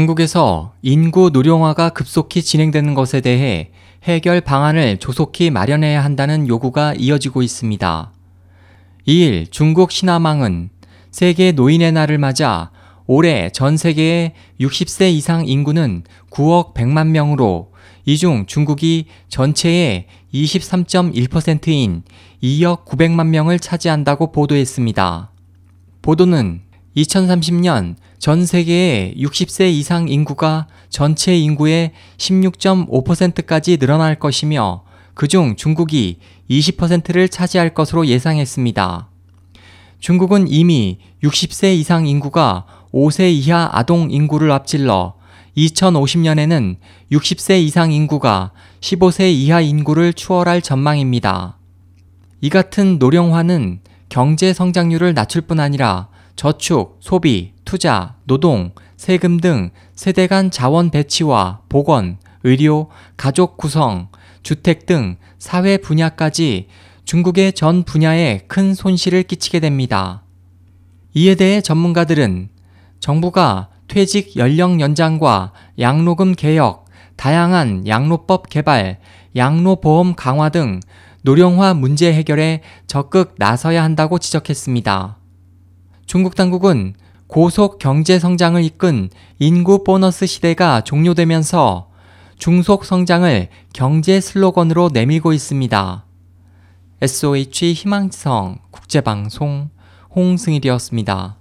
중국에서 인구 노령화가 급속히 진행되는 것에 대해 해결 방안을 조속히 마련해야 한다는 요구가 이어지고 있습니다. 2일 중국 신화망은 세계 노인의 날을 맞아 올해 전 세계의 60세 이상 인구는 9억 100만 명으로 이 중 중국이 전체의 23.1%인 2억 900만 명을 차지한다고 보도했습니다. 보도는 2030년 전 세계의 60세 이상 인구가 전체 인구의 16.5%까지 늘어날 것이며 그중 중국이 20%를 차지할 것으로 예상했습니다. 중국은 이미 60세 이상 인구가 5세 이하 아동 인구를 앞질러 2050년에는 60세 이상 인구가 15세 이하 인구를 추월할 전망입니다. 이 같은 노령화는 경제 성장률을 낮출 뿐 아니라 저축, 소비, 투자, 노동, 세금 등 세대 간 자원 배치와 보건, 의료, 가족 구성, 주택 등 사회 분야까지 중국의 전 분야에 큰 손실을 끼치게 됩니다. 이에 대해 전문가들은 정부가 퇴직 연령 연장과 양로금 개혁, 다양한 양로법 개발, 양로보험 강화 등 노령화 문제 해결에 적극 나서야 한다고 지적했습니다. 중국 당국은 고속 경제 성장을 이끈 인구 보너스 시대가 종료되면서 중속 성장을 경제 슬로건으로 내밀고 있습니다. SOH 희망지성 국제방송 홍승일이었습니다.